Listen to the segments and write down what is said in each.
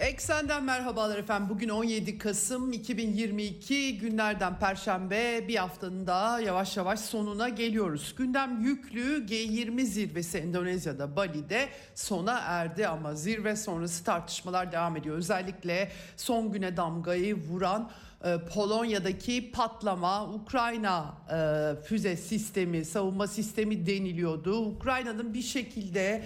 Eksenden merhabalar efendim. Bugün 17 Kasım 2022 günlerden Perşembe bir haftanın daha yavaş yavaş sonuna geliyoruz. Gündem yüklü G20 zirvesi Endonezya'da Bali'de sona erdi ama zirve sonrası tartışmalar devam ediyor. Özellikle son güne damgayı vuran e, Polonya'daki patlama, Ukrayna e, füze sistemi, savunma sistemi deniliyordu. Ukrayna'nın bir şekilde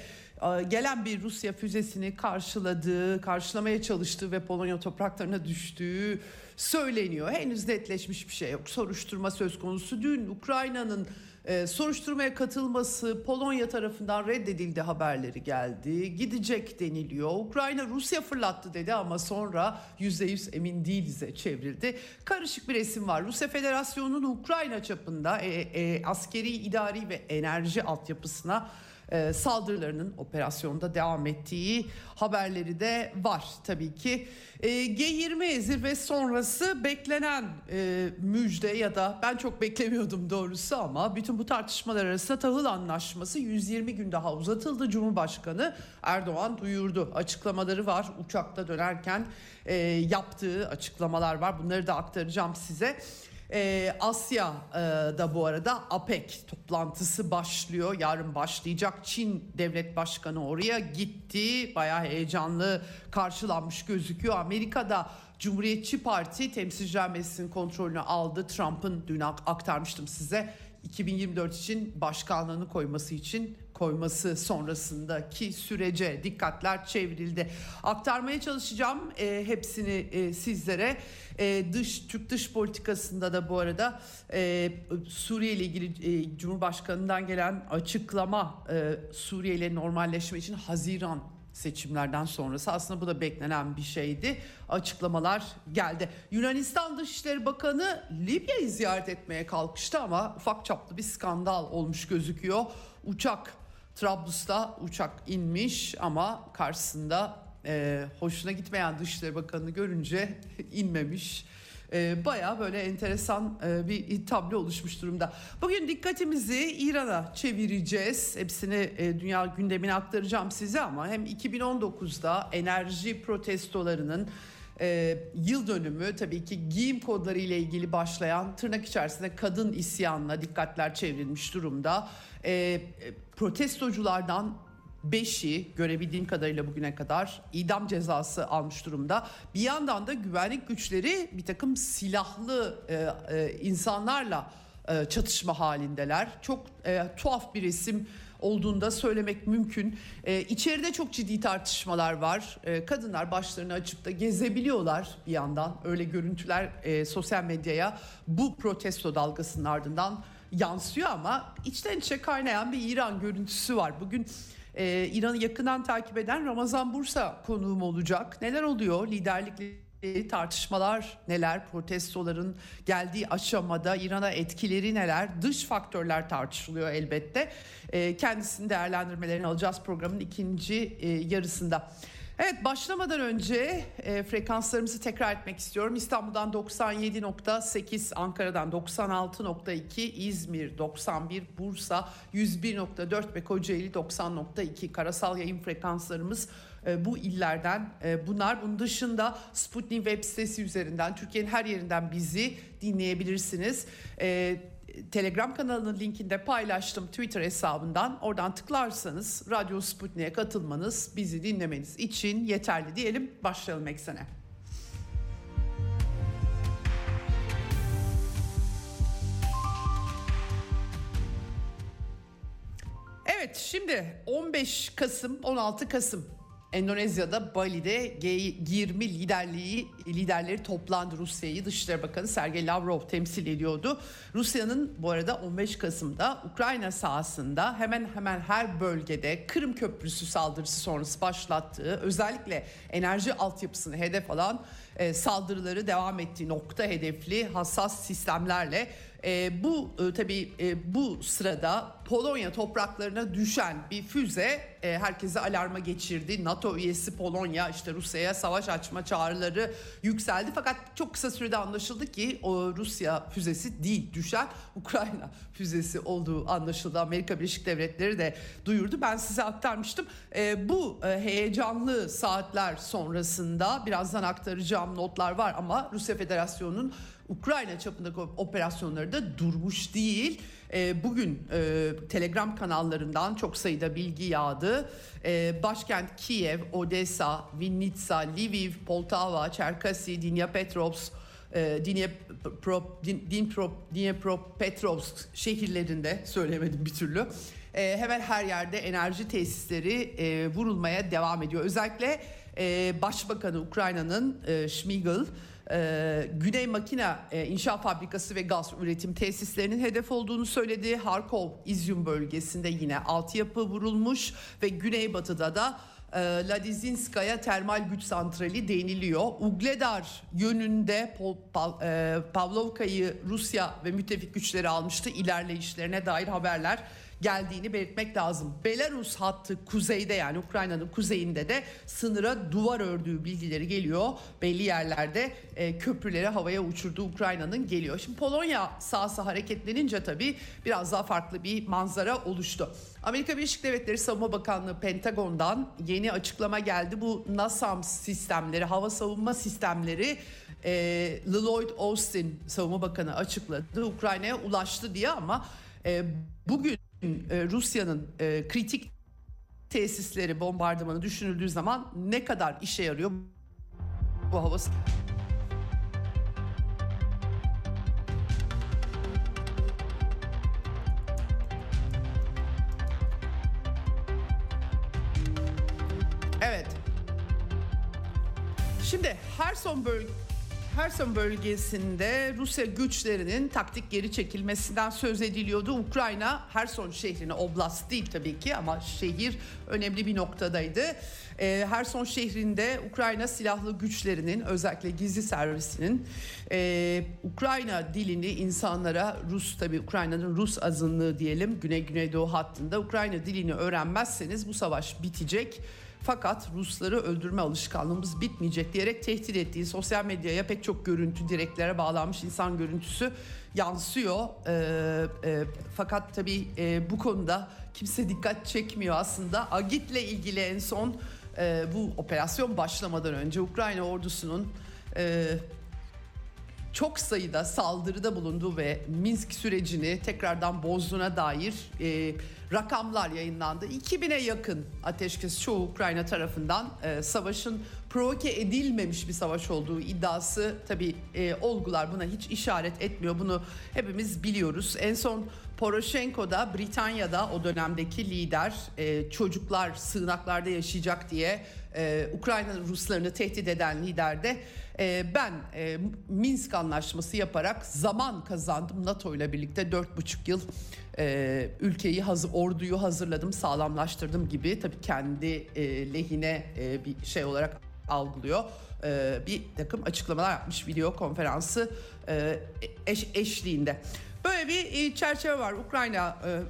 gelen bir Rusya füzesini karşıladığı, karşılamaya çalıştığı ve Polonya topraklarına düştüğü söyleniyor. Henüz netleşmiş bir şey yok. Soruşturma söz konusu. Dün Ukrayna'nın e, soruşturmaya katılması Polonya tarafından reddedildi haberleri geldi. Gidecek deniliyor. Ukrayna Rusya fırlattı dedi ama sonra %100 emin değiliz'e çevrildi. Karışık bir resim var. Rusya Federasyonu'nun Ukrayna çapında e, e, askeri, idari ve enerji altyapısına e, saldırılarının operasyonda devam ettiği haberleri de var tabii ki. E, G20 zirve sonrası beklenen e, müjde ya da ben çok beklemiyordum doğrusu ama bütün bu tartışmalar arasında tahıl anlaşması 120 gün daha uzatıldı. Cumhurbaşkanı Erdoğan duyurdu. Açıklamaları var uçakta dönerken yaptığı açıklamalar var. Bunları da aktaracağım size. Ee, Asya'da bu arada APEC toplantısı başlıyor. Yarın başlayacak. Çin devlet başkanı oraya gitti. Bayağı heyecanlı karşılanmış gözüküyor. Amerika'da Cumhuriyetçi Parti temsilciler meclisinin kontrolünü aldı. Trump'ın dün aktarmıştım size. 2024 için başkanlığını koyması için koyması sonrasındaki sürece dikkatler çevrildi. Aktarmaya çalışacağım e, hepsini e, sizlere. E, dış Türk dış politikasında da bu arada e, Suriye ile ilgili e, Cumhurbaşkanı'ndan gelen açıklama e, Suriye ile normalleşme için Haziran seçimlerden sonrası aslında bu da beklenen bir şeydi. Açıklamalar geldi. Yunanistan Dışişleri Bakanı Libya'yı ziyaret etmeye kalkıştı ama ufak çaplı bir skandal olmuş gözüküyor. Uçak Trablus'ta uçak inmiş ama karşısında e, hoşuna gitmeyen Dışişleri Bakanı görünce inmemiş. E, Baya böyle enteresan e, bir tablo oluşmuş durumda. Bugün dikkatimizi İran'a çevireceğiz. Hepsini e, dünya gündemine aktaracağım size ama hem 2019'da enerji protestolarının e, yıl dönümü tabii ki giyim kodları ile ilgili başlayan tırnak içerisinde kadın isyanına dikkatler çevrilmiş durumda. E, protestoculardan Beşi görebildiğim kadarıyla bugüne kadar idam cezası almış durumda. Bir yandan da güvenlik güçleri bir takım silahlı e, e, insanlarla e, çatışma halindeler. Çok e, tuhaf bir resim olduğunda söylemek mümkün. E, içeride çok ciddi tartışmalar var. E, kadınlar başlarını açıp da gezebiliyorlar bir yandan. Öyle görüntüler e, sosyal medyaya bu protesto dalgasının ardından yansıyor ama içten içe kaynayan bir İran görüntüsü var. Bugün ee, İran'ı yakından takip eden Ramazan Bursa konuğum olacak. Neler oluyor liderlikleri tartışmalar neler, protestoların geldiği aşamada İran'a etkileri neler, dış faktörler tartışılıyor elbette. Ee, kendisinin değerlendirmelerini alacağız programın ikinci e, yarısında. Evet başlamadan önce e, frekanslarımızı tekrar etmek istiyorum. İstanbul'dan 97.8, Ankara'dan 96.2, İzmir 91, Bursa 101.4 ve Kocaeli 90.2 karasal yayın frekanslarımız bu illerden e, bunlar. Bunun dışında Sputnik web sitesi üzerinden Türkiye'nin her yerinden bizi dinleyebilirsiniz. E, Telegram kanalının linkinde paylaştım Twitter hesabından. Oradan tıklarsanız Radyo Sputnik'e katılmanız, bizi dinlemeniz için yeterli diyelim. Başlayalım eksene. Evet şimdi 15 Kasım 16 Kasım Endonezya'da Bali'de G20 liderliği liderleri toplandı Rusya'yı Dışişleri Bakanı Sergey Lavrov temsil ediyordu. Rusya'nın bu arada 15 Kasım'da Ukrayna sahasında hemen hemen her bölgede Kırım Köprüsü saldırısı sonrası başlattığı özellikle enerji altyapısını hedef alan e, saldırıları devam ettiği nokta hedefli hassas sistemlerle E, bu e, tabii e, bu sırada Polonya topraklarına düşen bir füze e, herkesi alarma geçirdi. NATO üyesi Polonya işte Rusya'ya savaş açma çağrıları yükseldi. Fakat çok kısa sürede anlaşıldı ki o Rusya füzesi değil düşen Ukrayna füzesi olduğu anlaşıldı. Amerika Birleşik Devletleri de duyurdu. Ben size aktarmıştım. E, bu e, heyecanlı saatler sonrasında birazdan aktaracağım notlar var ama Rusya Federasyonu'nun Ukrayna çapındaki operasyonları da durmuş değil. E, bugün e, Telegram kanallarından çok sayıda bilgi yağdı. E, başkent Kiev, Odessa, Vinnytsia, Lviv, Poltava, Çerkasi, Dnipropetrovsk, e, Dnipro, Dnipro, Dnipropetrovsk şehirlerinde söylemedim bir türlü. E, hemen her yerde enerji tesisleri vurulmaya devam ediyor. Özellikle Başbakanı Ukrayna'nın e, Schmigel ee, Güney Makina e, İnşaat Fabrikası ve gaz üretim tesislerinin hedef olduğunu söyledi. Harkov İzyum bölgesinde yine altyapı vurulmuş ve güneybatıda da e, Ladizinskaya termal güç santrali deniliyor. Ugledar yönünde Pol, Pal, e, Pavlovka'yı Rusya ve müttefik güçleri almıştı. İlerleyişlerine dair haberler geldiğini belirtmek lazım. Belarus hattı kuzeyde yani Ukrayna'nın kuzeyinde de sınıra duvar ördüğü bilgileri geliyor. Belli yerlerde e, köprüleri havaya uçurduğu Ukrayna'nın geliyor. Şimdi Polonya sahası hareketlenince tabii biraz daha farklı bir manzara oluştu. Amerika Birleşik Devletleri Savunma Bakanlığı Pentagon'dan yeni açıklama geldi. Bu NASAMS sistemleri, hava savunma sistemleri e, Lloyd Austin Savunma Bakanı açıkladı. Ukrayna'ya ulaştı diye ama e, bugün Rusya'nın e, kritik tesisleri bombardımanı düşünüldüğü zaman ne kadar işe yarıyor bu hava Evet. Şimdi Herson bölge Herson bölgesinde Rusya güçlerinin taktik geri çekilmesinden söz ediliyordu. Ukrayna Herson şehrine oblast değil tabii ki ama şehir önemli bir noktadaydı. Ee, Herson şehrinde Ukrayna silahlı güçlerinin özellikle gizli servisinin e, Ukrayna dilini insanlara Rus tabii Ukrayna'nın Rus azınlığı diyelim Güney Güneydoğu hattında Ukrayna dilini öğrenmezseniz bu savaş bitecek fakat Rusları öldürme alışkanlığımız bitmeyecek diyerek tehdit ettiği sosyal medyaya pek çok görüntü direklere bağlanmış insan görüntüsü yansıyor. Ee, e, fakat tabii e, bu konuda kimse dikkat çekmiyor aslında. Agit'le ilgili en son e, bu operasyon başlamadan önce Ukrayna ordusunun e, çok sayıda saldırıda bulunduğu ve Minsk sürecini tekrardan bozduğuna dair e, rakamlar yayınlandı. 2000'e yakın ateşkes çoğu Ukrayna tarafından e, savaşın provoke edilmemiş bir savaş olduğu iddiası tabi e, olgular buna hiç işaret etmiyor. Bunu hepimiz biliyoruz. En son Poroshenko'da Britanya'da o dönemdeki lider e, çocuklar sığınaklarda yaşayacak diye e, Ukrayna'nın Ruslarını tehdit eden lider de e, ben e, Minsk anlaşması yaparak zaman kazandım NATO ile birlikte dört buçuk yıl e, ülkeyi hazır, orduyu hazırladım sağlamlaştırdım gibi tabii kendi e, lehine e, bir şey olarak algılıyor. E, bir takım açıklamalar yapmış video konferansı e, eş, eşliğinde. Böyle bir e, çerçeve var. Ukrayna e,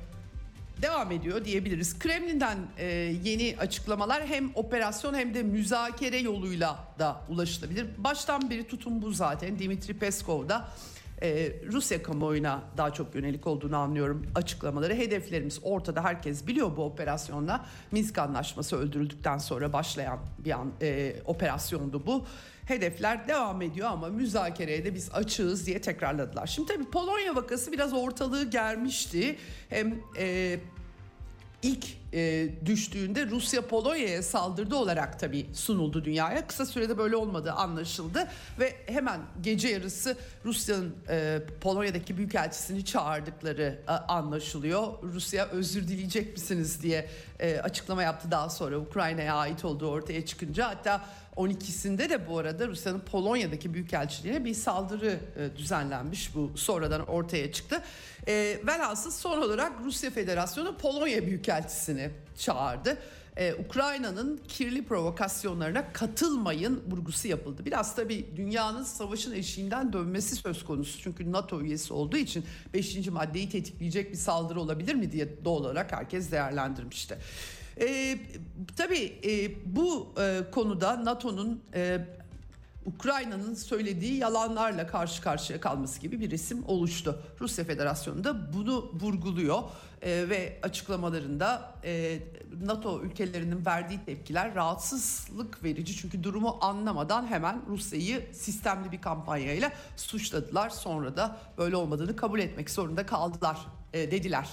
devam ediyor diyebiliriz. Kremlin'den e, yeni açıklamalar hem operasyon hem de müzakere yoluyla da ulaşılabilir. Baştan beri tutum bu zaten. Dimitri Peskov da e, Rusya kamuoyuna daha çok yönelik olduğunu anlıyorum açıklamaları. Hedeflerimiz ortada herkes biliyor bu operasyonla. Minsk anlaşması öldürüldükten sonra başlayan bir an, e, operasyondu bu. Hedefler devam ediyor ama müzakereye de biz açığız diye tekrarladılar. Şimdi tabii Polonya vakası biraz ortalığı germişti. Hem e, ilk e, düştüğünde Rusya Polonya'ya saldırdı olarak tabii sunuldu dünyaya. Kısa sürede böyle olmadığı anlaşıldı ve hemen gece yarısı Rusya'nın e, Polonya'daki büyükelçisini çağırdıkları e, anlaşılıyor. Rusya özür dileyecek misiniz diye e, açıklama yaptı daha sonra Ukrayna'ya ait olduğu ortaya çıkınca hatta 12'sinde de bu arada Rusya'nın Polonya'daki büyükelçiliğine bir saldırı e, düzenlenmiş. Bu sonradan ortaya çıktı. E, velhasıl son olarak Rusya Federasyonu Polonya Büyükelçisini çağırdı. Ee, Ukrayna'nın kirli provokasyonlarına katılmayın vurgusu yapıldı. Biraz tabii dünyanın savaşın eşiğinden dönmesi söz konusu. Çünkü NATO üyesi olduğu için 5. maddeyi tetikleyecek bir saldırı olabilir mi diye doğal olarak herkes değerlendirmişti. Ee, tabii e, bu e, konuda NATO'nun e, Ukrayna'nın söylediği yalanlarla karşı karşıya kalması gibi bir resim oluştu. Rusya Federasyonu da bunu vurguluyor e, ve açıklamalarında e, NATO ülkelerinin verdiği tepkiler rahatsızlık verici çünkü durumu anlamadan hemen Rusya'yı sistemli bir kampanyayla suçladılar. Sonra da böyle olmadığını kabul etmek zorunda kaldılar e, dediler.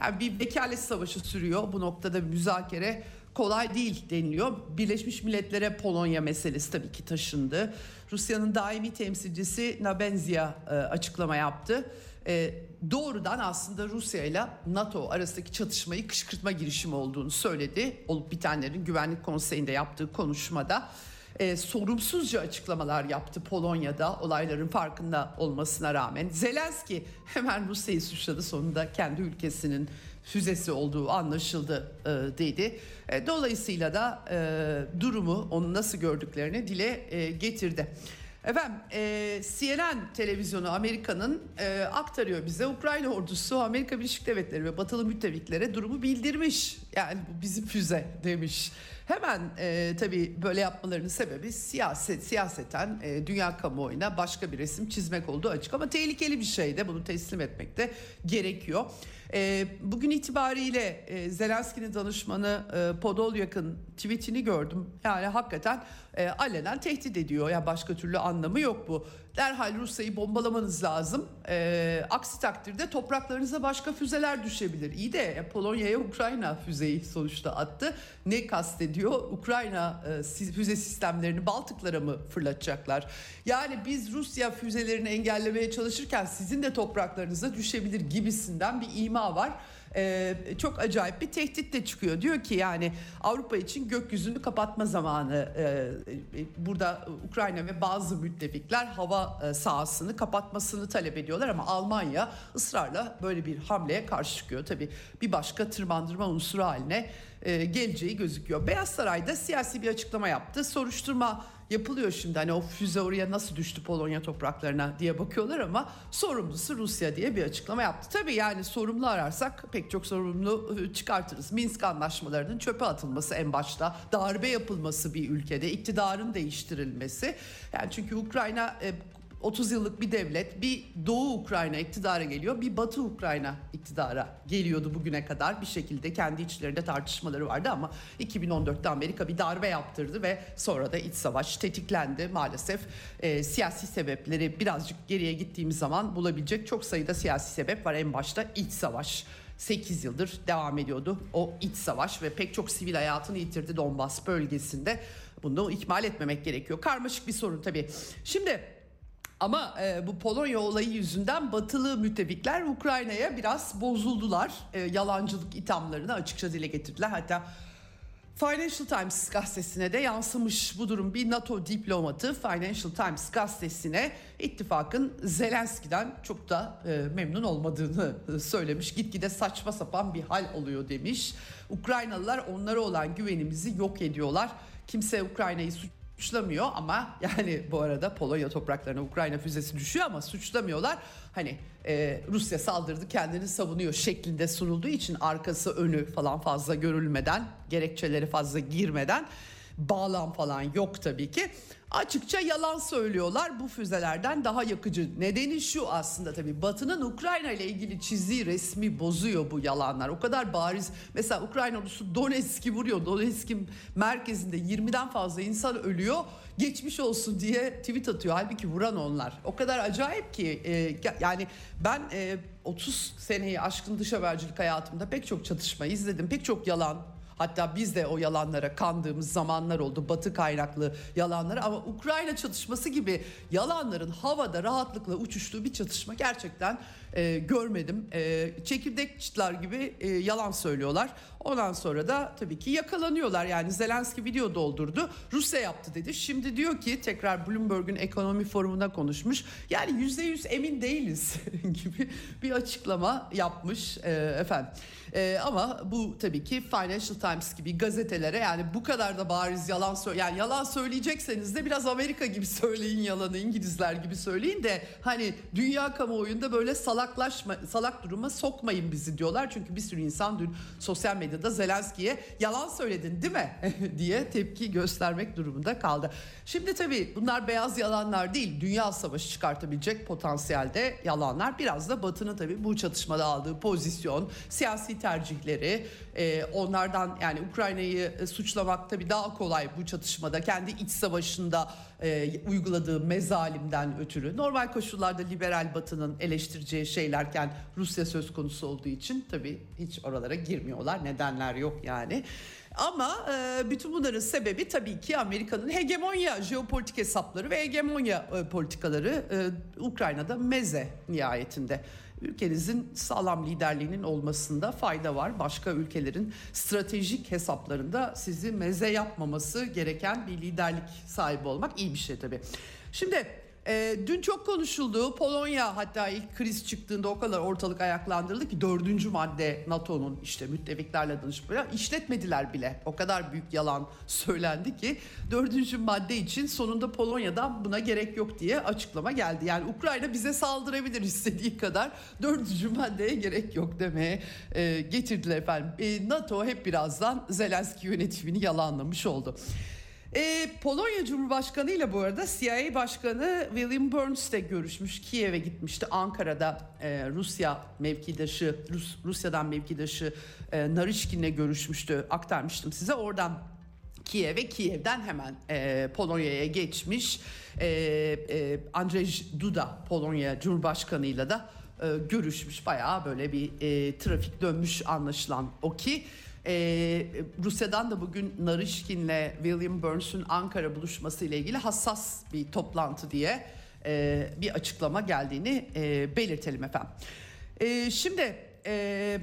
Yani bir vekalet savaşı sürüyor bu noktada müzakere kolay değil deniliyor. Birleşmiş Milletler'e Polonya meselesi tabii ki taşındı. Rusya'nın daimi temsilcisi Nabenzia e, açıklama yaptı. E, doğrudan aslında Rusya ile NATO arasındaki çatışmayı kışkırtma girişimi olduğunu söyledi. Olup bitenlerin Güvenlik Konseyi'nde yaptığı konuşmada e, sorumsuzca açıklamalar yaptı Polonya'da olayların farkında olmasına rağmen. Zelenski hemen Rusya'yı suçladı sonunda kendi ülkesinin füzesi olduğu anlaşıldı e, dedi. E, dolayısıyla da e, durumu onu nasıl gördüklerini dile e, getirdi. Efendim e, CNN televizyonu Amerika'nın e, aktarıyor bize Ukrayna ordusu Amerika Birleşik Devletleri ve batılı müttefiklere durumu bildirmiş. Yani bu bizim füze demiş. Hemen e, tabii böyle yapmalarının sebebi siyaset siyaseten e, dünya kamuoyuna başka bir resim çizmek olduğu açık ama tehlikeli bir şey de bunu teslim etmek de gerekiyor. E, bugün itibariyle e, Zelenski'nin danışmanı e, Podolyak'ın tweetini gördüm. Yani hakikaten e, alenen tehdit ediyor. Yani başka türlü anlamı yok bu. Derhal Rusya'yı bombalamanız lazım. E, aksi takdirde topraklarınıza başka füzeler düşebilir. İyi de e, Polonya'ya Ukrayna füzeyi sonuçta attı. Ne kastediyor? Ukrayna e, füze sistemlerini Baltıklara mı fırlatacaklar? Yani biz Rusya füzelerini engellemeye çalışırken sizin de topraklarınıza düşebilir gibisinden bir ima var e, çok acayip bir tehdit de çıkıyor. Diyor ki yani Avrupa için gökyüzünü kapatma zamanı. E, e, burada Ukrayna ve bazı müttefikler hava e, sahasını kapatmasını talep ediyorlar ama Almanya ısrarla böyle bir hamleye karşı çıkıyor. Tabii bir başka tırmandırma unsuru haline geleceği gözüküyor. Beyaz Saray'da siyasi bir açıklama yaptı. Soruşturma yapılıyor şimdi hani o füze oraya nasıl düştü Polonya topraklarına diye bakıyorlar ama sorumlusu Rusya diye bir açıklama yaptı. Tabii yani sorumlu ararsak pek çok sorumlu ıı, çıkartırız. Minsk anlaşmalarının çöpe atılması en başta, darbe yapılması bir ülkede, iktidarın değiştirilmesi. Yani çünkü Ukrayna 30 yıllık bir devlet bir Doğu Ukrayna iktidara geliyor bir Batı Ukrayna iktidara geliyordu bugüne kadar bir şekilde kendi içlerinde tartışmaları vardı ama 2014'te Amerika bir darbe yaptırdı ve sonra da iç savaş tetiklendi maalesef e, siyasi sebepleri birazcık geriye gittiğimiz zaman bulabilecek çok sayıda siyasi sebep var en başta iç savaş 8 yıldır devam ediyordu o iç savaş ve pek çok sivil hayatını yitirdi Donbas bölgesinde. Bunu ihmal etmemek gerekiyor. Karmaşık bir sorun tabii. Şimdi ama e, bu Polonya olayı yüzünden batılı müttefikler Ukrayna'ya biraz bozuldular. E, yalancılık ithamlarını açıkça dile getirdiler. Hatta Financial Times gazetesine de yansımış bu durum. Bir NATO diplomatı Financial Times gazetesine ittifakın Zelenski'den çok da e, memnun olmadığını söylemiş. Gitgide saçma sapan bir hal oluyor demiş. Ukraynalılar onlara olan güvenimizi yok ediyorlar. Kimse Ukrayna'yı suç suçlamıyor ama yani bu arada Polonya topraklarına Ukrayna füzesi düşüyor ama suçlamıyorlar. Hani e, Rusya saldırdı kendini savunuyor şeklinde sunulduğu için arkası önü falan fazla görülmeden gerekçeleri fazla girmeden bağlam falan yok tabii ki açıkça yalan söylüyorlar bu füzelerden daha yakıcı. Nedeni şu aslında tabii Batı'nın Ukrayna ile ilgili çizdiği resmi bozuyor bu yalanlar. O kadar bariz. Mesela Ukrayna ordusu Donetsk'i vuruyor. Donetsk'in merkezinde 20'den fazla insan ölüyor. Geçmiş olsun diye tweet atıyor. Halbuki vuran onlar. O kadar acayip ki e, yani ben e, 30 seneyi aşkın dış habercilik hayatımda pek çok çatışma izledim. Pek çok yalan Hatta biz de o yalanlara kandığımız zamanlar oldu. Batı kaynaklı yalanlara ama Ukrayna çatışması gibi yalanların havada rahatlıkla uçuştuğu bir çatışma gerçekten e, görmedim. E, çekirdek çıtlar gibi e, yalan söylüyorlar. Ondan sonra da tabii ki yakalanıyorlar. Yani Zelenski video doldurdu. Rusya yaptı dedi. Şimdi diyor ki tekrar Bloomberg'un ekonomi forumuna konuşmuş. Yani yüzde yüz emin değiliz gibi bir açıklama yapmış e, efendim. E, ama bu tabii ki Financial Times gibi gazetelere yani bu kadar da bariz yalan söyle yani yalan söyleyecekseniz de biraz Amerika gibi söyleyin yalanı İngilizler gibi söyleyin de hani dünya kamuoyunda böyle salaklaşma salak duruma sokmayın bizi diyorlar. Çünkü bir sürü insan dün sosyal medyada Zelenski'ye yalan söyledin değil mi diye tepki göstermek durumunda kaldı. Şimdi tabii bunlar beyaz yalanlar değil dünya savaşı çıkartabilecek potansiyelde yalanlar. Biraz da Batı'nın tabii bu çatışmada aldığı pozisyon, siyasi tercihleri e, onlardan yani Ukrayna'yı e, suçlamak tabii daha kolay bu çatışmada kendi iç savaşında e, uyguladığı mezalimden ötürü. Normal koşullarda liberal Batı'nın eleştireceği şeylerken Rusya söz konusu olduğu için tabii hiç oralara girmiyorlar. Nedenler yok yani. Ama e, bütün bunların sebebi tabii ki Amerika'nın hegemonya jeopolitik hesapları ve hegemonya e, politikaları e, Ukrayna'da meze nihayetinde. Ülkenizin sağlam liderliğinin olmasında fayda var. Başka ülkelerin stratejik hesaplarında sizi meze yapmaması gereken bir liderlik sahibi olmak iyi bir şey tabii. Şimdi e, dün çok konuşuldu. Polonya hatta ilk kriz çıktığında o kadar ortalık ayaklandırıldı ki dördüncü madde NATO'nun işte müttefiklerle danışmaya işletmediler bile. O kadar büyük yalan söylendi ki dördüncü madde için sonunda Polonya'dan buna gerek yok diye açıklama geldi. Yani Ukrayna bize saldırabilir istediği kadar dördüncü maddeye gerek yok demeye e, getirdiler efendim. E, NATO hep birazdan Zelenski yönetimini yalanlamış oldu. E, Polonya Cumhurbaşkanı ile bu arada CIA Başkanı William Burns de görüşmüş. Kiev'e gitmişti. Ankara'da e, Rusya mevkidaşı, Rus, Rusya'dan mevkidaşı e, Narishkin'le görüşmüştü. Aktarmıştım size. Oradan Kiev'e, Kiev'den hemen e, Polonya'ya geçmiş. E, e, Andrzej Duda Polonya Cumhurbaşkanı'yla da e, görüşmüş. Bayağı böyle bir e, trafik dönmüş anlaşılan o ki. Ee, Rusya'dan da bugün Narishkin'le William Burns'ün Ankara buluşması ile ilgili hassas bir toplantı diye e, bir açıklama geldiğini e, belirtelim efendim. E, şimdi e,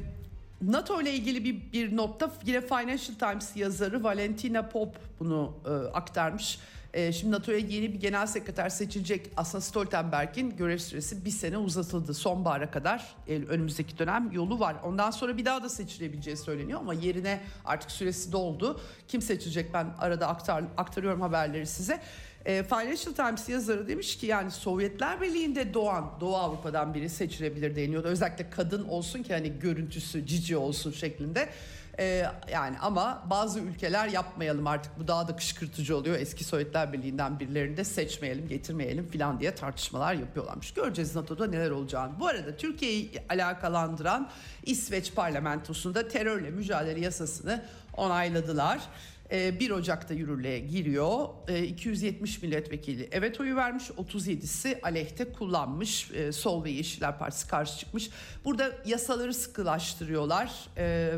NATO ile ilgili bir, bir notta yine Financial Times yazarı Valentina Pop bunu e, aktarmış. E, şimdi NATO'ya yeni bir genel sekreter seçilecek. Aslında Stoltenberg'in görev süresi bir sene uzatıldı. Sonbahara kadar e, önümüzdeki dönem yolu var. Ondan sonra bir daha da seçilebileceği söyleniyor ama yerine artık süresi doldu. Kim seçilecek ben arada aktar, aktarıyorum haberleri size. E, Financial Times yazarı demiş ki yani Sovyetler Birliği'nde doğan Doğu Avrupa'dan biri seçilebilir deniyordu. Özellikle kadın olsun ki hani görüntüsü cici olsun şeklinde. Ee, yani ama bazı ülkeler yapmayalım artık bu daha da kışkırtıcı oluyor. Eski Sovyetler Birliği'nden birilerini de seçmeyelim, getirmeyelim filan diye tartışmalar yapıyorlarmış. Göreceğiz NATO'da neler olacağını. Bu arada Türkiye'yi alakalandıran İsveç parlamentosunda terörle mücadele yasasını onayladılar. 1 ee, Ocak'ta yürürlüğe giriyor. 270 ee, milletvekili evet oyu vermiş. 37'si aleyhte kullanmış. Ee, Sol ve Yeşiller Partisi karşı çıkmış. Burada yasaları sıkılaştırıyorlar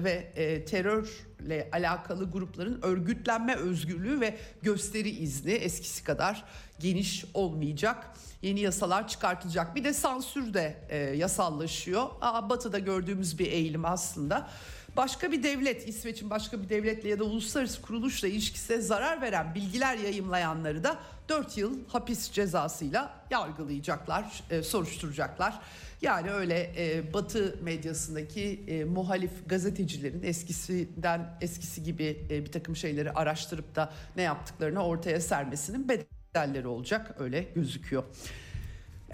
ve e, terörle alakalı grupların örgütlenme özgürlüğü ve gösteri izni eskisi kadar geniş olmayacak. Yeni yasalar çıkartılacak. Bir de sansür de e, yasallaşıyor. Aa, batı'da gördüğümüz bir eğilim aslında başka bir devlet, İsveç'in başka bir devletle ya da uluslararası kuruluşla ilişkisine zarar veren bilgiler yayımlayanları da 4 yıl hapis cezasıyla yargılayacaklar, e, soruşturacaklar. Yani öyle e, Batı medyasındaki e, muhalif gazetecilerin eskisinden eskisi gibi e, bir takım şeyleri araştırıp da ne yaptıklarını ortaya sermesinin bedelleri olacak öyle gözüküyor.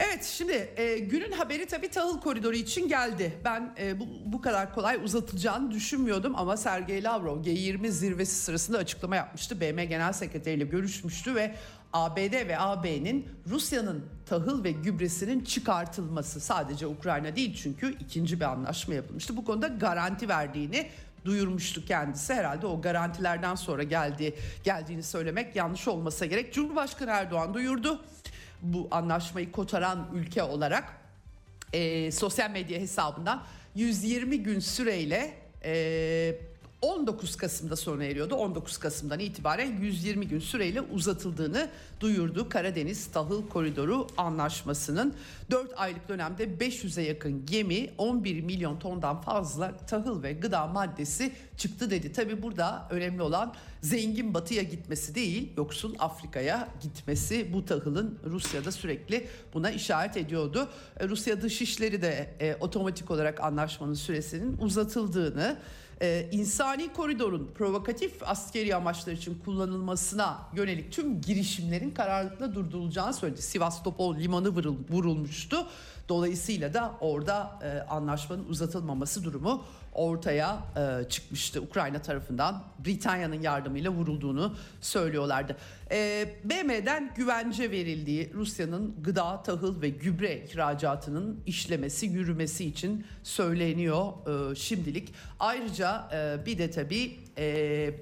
Evet şimdi e, günün haberi tabii tahıl koridoru için geldi. Ben e, bu, bu kadar kolay uzatılacağını düşünmüyordum ama Sergey Lavrov G20 zirvesi sırasında açıklama yapmıştı. BM Genel Sekreteri ile görüşmüştü ve ABD ve AB'nin Rusya'nın tahıl ve gübresinin çıkartılması sadece Ukrayna değil çünkü ikinci bir anlaşma yapılmıştı. Bu konuda garanti verdiğini duyurmuştu kendisi. Herhalde o garantilerden sonra geldi geldiğini söylemek yanlış olmasa gerek. Cumhurbaşkanı Erdoğan duyurdu bu anlaşmayı kotaran ülke olarak e, sosyal medya hesabından 120 gün süreyle e, 19 Kasım'da sona eriyordu. 19 Kasım'dan itibaren 120 gün süreyle uzatıldığını duyurdu. Karadeniz Tahıl Koridoru Anlaşması'nın 4 aylık dönemde 500'e yakın gemi 11 milyon tondan fazla tahıl ve gıda maddesi çıktı dedi. Tabi burada önemli olan zengin batıya gitmesi değil yoksul Afrika'ya gitmesi bu tahılın Rusya'da sürekli buna işaret ediyordu. E, Rusya Dışişleri de e, otomatik olarak anlaşmanın süresinin uzatıldığını e, insani koridorun provokatif askeri amaçlar için kullanılmasına yönelik tüm girişimlerin kararlılıkla durdurulacağını söyledi. Sivastopol limanı vurul, vurulmuştu. Dolayısıyla da orada e, anlaşmanın uzatılmaması durumu ortaya e, çıkmıştı. Ukrayna tarafından Britanya'nın yardımıyla vurulduğunu söylüyorlardı. E, BM'den güvence verildiği Rusya'nın gıda, tahıl ve gübre ihracatının işlemesi, yürümesi için söyleniyor e, şimdilik. Ayrıca e, bir de tabii e,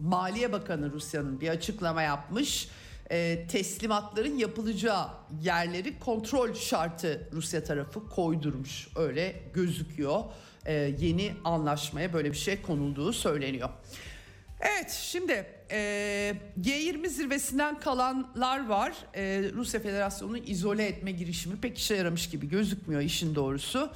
Maliye Bakanı Rusya'nın bir açıklama yapmış e, teslimatların yapılacağı yerleri kontrol şartı Rusya tarafı koydurmuş öyle gözüküyor. E, yeni anlaşmaya böyle bir şey konulduğu söyleniyor. Evet şimdi e, G20 zirvesinden kalanlar var. E, Rusya Federasyonu'nu izole etme girişimi pek işe yaramış gibi gözükmüyor işin doğrusu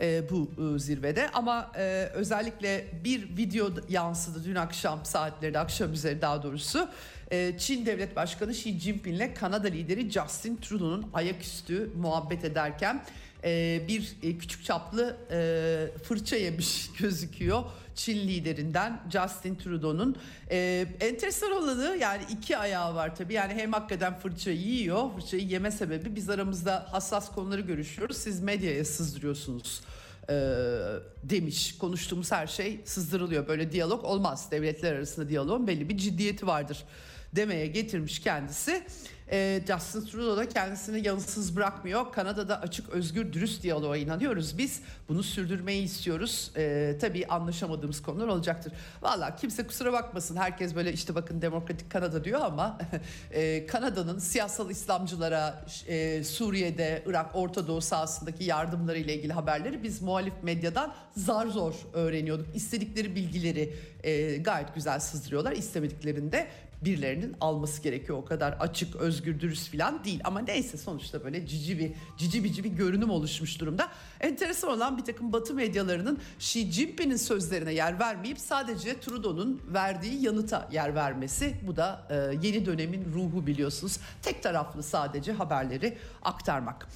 e, bu e, zirvede. Ama e, özellikle bir video yansıdı dün akşam saatlerinde akşam üzeri daha doğrusu. E, Çin Devlet Başkanı Xi Jinping ile Kanada lideri Justin Trudeau'nun ayaküstü muhabbet ederken e, bir e, küçük çaplı e, fırça yemiş gözüküyor. Çin liderinden Justin Trudeau'nun. Enteresan olanı yani iki ayağı var tabii. Yani hem hakikaten fırçayı yiyor. Fırçayı yeme sebebi biz aramızda hassas konuları görüşüyoruz. Siz medyaya sızdırıyorsunuz demiş. Konuştuğumuz her şey sızdırılıyor. Böyle diyalog olmaz. Devletler arasında diyaloğun belli bir ciddiyeti vardır demeye getirmiş kendisi. E, Justin Trudeau da kendisini yanıtsız bırakmıyor. Kanada'da açık, özgür, dürüst diyaloğa inanıyoruz biz. Bunu sürdürmeyi istiyoruz. E, tabii anlaşamadığımız konular olacaktır. Valla kimse kusura bakmasın. Herkes böyle işte bakın demokratik Kanada diyor ama e, Kanada'nın siyasal İslamcılara e, Suriye'de, Irak, Orta Doğu sahasındaki yardımları ile ilgili haberleri biz muhalif medyadan zar zor öğreniyorduk. İstedikleri bilgileri e, gayet güzel sızdırıyorlar. İstemediklerinde birilerinin alması gerekiyor. O kadar açık, özgür, dürüst falan değil. Ama neyse sonuçta böyle cici bir, cici bici bir görünüm oluşmuş durumda. Enteresan olan bir takım batı medyalarının Xi Jinping'in sözlerine yer vermeyip sadece Trudeau'nun verdiği yanıta yer vermesi. Bu da e, yeni dönemin ruhu biliyorsunuz. Tek taraflı sadece haberleri aktarmak.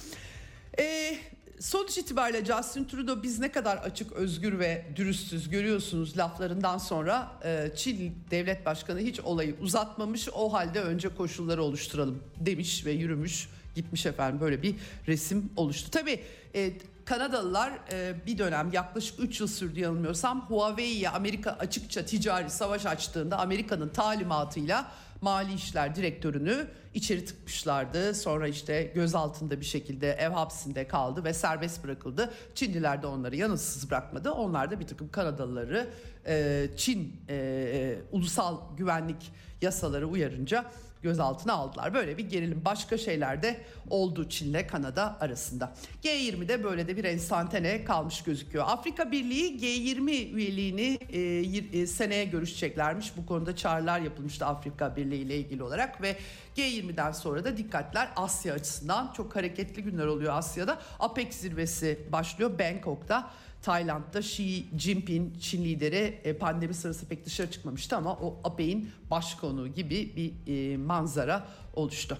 Eee sonuç itibariyle Justin Trudeau biz ne kadar açık, özgür ve dürüstüz görüyorsunuz laflarından sonra e, Çin devlet başkanı hiç olayı uzatmamış. O halde önce koşulları oluşturalım demiş ve yürümüş gitmiş efendim böyle bir resim oluştu. Tabii e, Kanadalılar e, bir dönem yaklaşık 3 yıl sürdü yanılmıyorsam Huawei'ye Amerika açıkça ticari savaş açtığında Amerika'nın talimatıyla Mali İşler Direktörünü içeri tıkmışlardı. Sonra işte gözaltında bir şekilde ev hapsinde kaldı ve serbest bırakıldı. Çinliler de onları yanıtsız bırakmadı. Onlar da bir takım Kanadalıları e, Çin e, ulusal güvenlik yasaları uyarınca gözaltına aldılar. Böyle bir gerilim başka şeylerde oldu Çin'le Kanada arasında. G20'de böyle de bir ensantane kalmış gözüküyor. Afrika Birliği G20 üyeliğini e, e, seneye görüşeceklermiş. Bu konuda çağrılar yapılmıştı Afrika Birliği ile ilgili olarak ve G20'den sonra da dikkatler Asya açısından çok hareketli günler oluyor Asya'da. APEC zirvesi başlıyor Bangkok'ta. Tayland'da Xi Jinping Çin lideri e, pandemi sırası pek dışarı çıkmamıştı ama o APEC'in baş konuğu gibi bir e, manzara oluştu.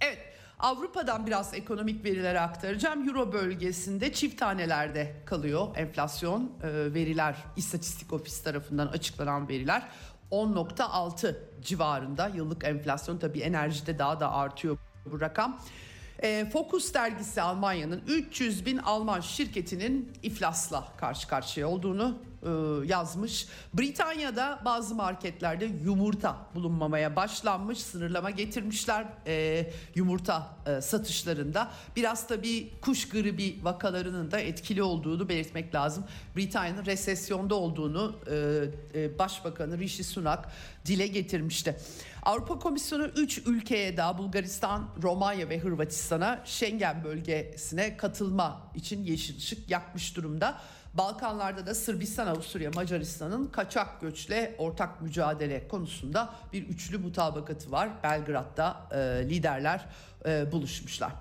Evet Avrupa'dan biraz ekonomik verileri aktaracağım. Euro bölgesinde çift tanelerde kalıyor enflasyon e, veriler istatistik ofis tarafından açıklanan veriler 10.6 civarında yıllık enflasyon tabii enerjide daha da artıyor bu rakam. E, Focus dergisi Almanya'nın 300 bin Alman şirketinin iflasla karşı karşıya olduğunu yazmış. Britanya'da bazı marketlerde yumurta bulunmamaya başlanmış. Sınırlama getirmişler e, yumurta e, satışlarında. Biraz da bir kuş gribi vakalarının da etkili olduğunu belirtmek lazım. Britanya'nın resesyonda olduğunu e, e, Başbakanı Rishi Sunak dile getirmişti. Avrupa Komisyonu 3 ülkeye daha Bulgaristan, Romanya ve Hırvatistan'a Schengen bölgesine katılma için yeşil ışık yakmış durumda. Balkanlarda da Sırbistan, Avusturya, Macaristan'ın kaçak göçle ortak mücadele konusunda bir üçlü mutabakatı var. Belgrad'da e, liderler e, buluşmuşlar.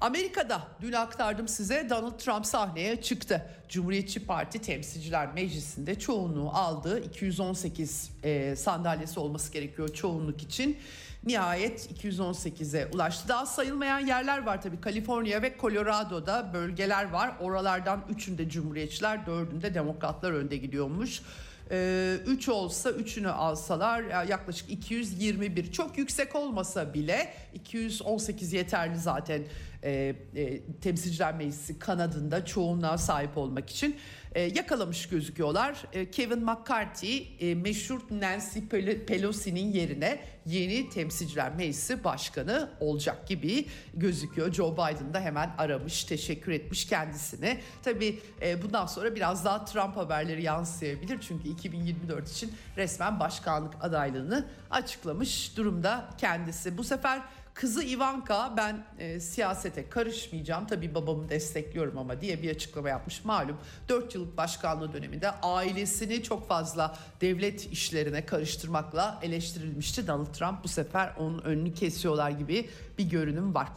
Amerika'da dün aktardım size Donald Trump sahneye çıktı. Cumhuriyetçi Parti Temsilciler Meclisi'nde çoğunluğu aldı. 218 e, sandalyesi olması gerekiyor çoğunluk için. Nihayet 218'e ulaştı. Daha sayılmayan yerler var tabii. Kaliforniya ve Colorado'da bölgeler var. Oralardan üçünde Cumhuriyetçiler, dördünde Demokratlar önde gidiyormuş. 3 olsa 3'ünü alsalar yaklaşık 221 çok yüksek olmasa bile 218 yeterli zaten e, e, Temsilciler Meclisi kanadında çoğunluğa sahip olmak için e, yakalamış gözüküyorlar. E, Kevin McCarthy e, meşhur Nancy Pelosi'nin yerine yeni Temsilciler Meclisi Başkanı olacak gibi gözüküyor. Joe Biden da hemen aramış, teşekkür etmiş kendisine. Tabii bundan sonra biraz daha Trump haberleri yansıyabilir. Çünkü 2024 için resmen başkanlık adaylığını açıklamış durumda kendisi. Bu sefer Kızı Ivanka ben e, siyasete karışmayacağım tabii babamı destekliyorum ama diye bir açıklama yapmış. Malum 4 yıllık başkanlığı döneminde ailesini çok fazla devlet işlerine karıştırmakla eleştirilmişti. Donald Trump bu sefer onun önünü kesiyorlar gibi bir görünüm var.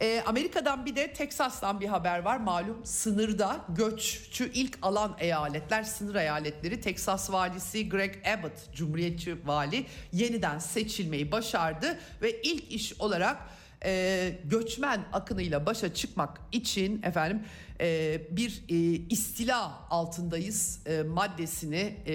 E, Amerika'dan bir de Teksas'tan bir haber var. Malum sınırda göççü ilk alan eyaletler, sınır eyaletleri. Teksas valisi Greg Abbott, Cumhuriyetçi vali yeniden seçilmeyi başardı ve ilk iş olarak e, göçmen akınıyla başa çıkmak için efendim e, bir e, istila altındayız e, maddesini e,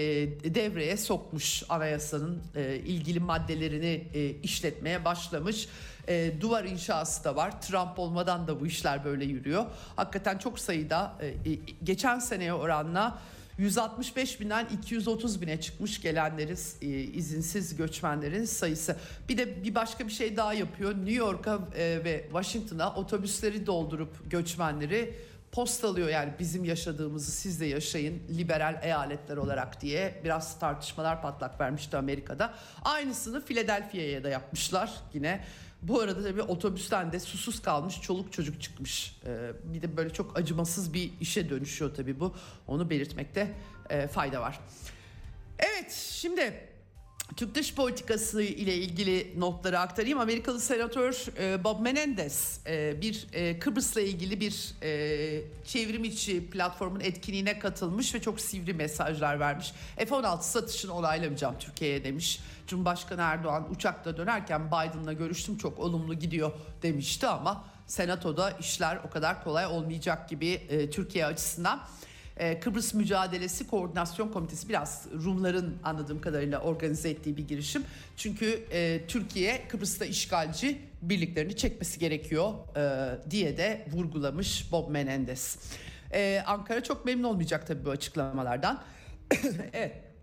devreye sokmuş anayasanın e, ilgili maddelerini e, işletmeye başlamış. E, duvar inşası da var. Trump olmadan da bu işler böyle yürüyor. Hakikaten çok sayıda e, e, geçen seneye oranla 165 binden 230 bine çıkmış gelenlerin e, izinsiz göçmenlerin sayısı. Bir de bir başka bir şey daha yapıyor. New York'a e, ve Washington'a otobüsleri doldurup göçmenleri postalıyor yani bizim yaşadığımızı siz de yaşayın liberal eyaletler olarak diye biraz tartışmalar patlak vermişti Amerika'da. Aynısını Philadelphia'ya da yapmışlar yine. Bu arada tabii otobüsten de susuz kalmış çoluk çocuk çıkmış. Ee, bir de böyle çok acımasız bir işe dönüşüyor tabii bu. Onu belirtmekte e, fayda var. Evet şimdi Türk dış politikası ile ilgili notları aktarayım. Amerikalı senatör e, Bob Menendez e, bir e, Kıbrıs'la ilgili bir çevrim içi platformun etkinliğine katılmış ve çok sivri mesajlar vermiş. F-16 satışını onaylamayacağım Türkiye'ye demiş. Cumhurbaşkanı Erdoğan uçakla dönerken Biden'la görüştüm çok olumlu gidiyor demişti ama senatoda işler o kadar kolay olmayacak gibi Türkiye açısından. Ee, Kıbrıs Mücadelesi Koordinasyon Komitesi biraz Rumların anladığım kadarıyla organize ettiği bir girişim. Çünkü e, Türkiye Kıbrıs'ta işgalci birliklerini çekmesi gerekiyor e, diye de vurgulamış Bob Menendez. E, Ankara çok memnun olmayacak tabii bu açıklamalardan. evet.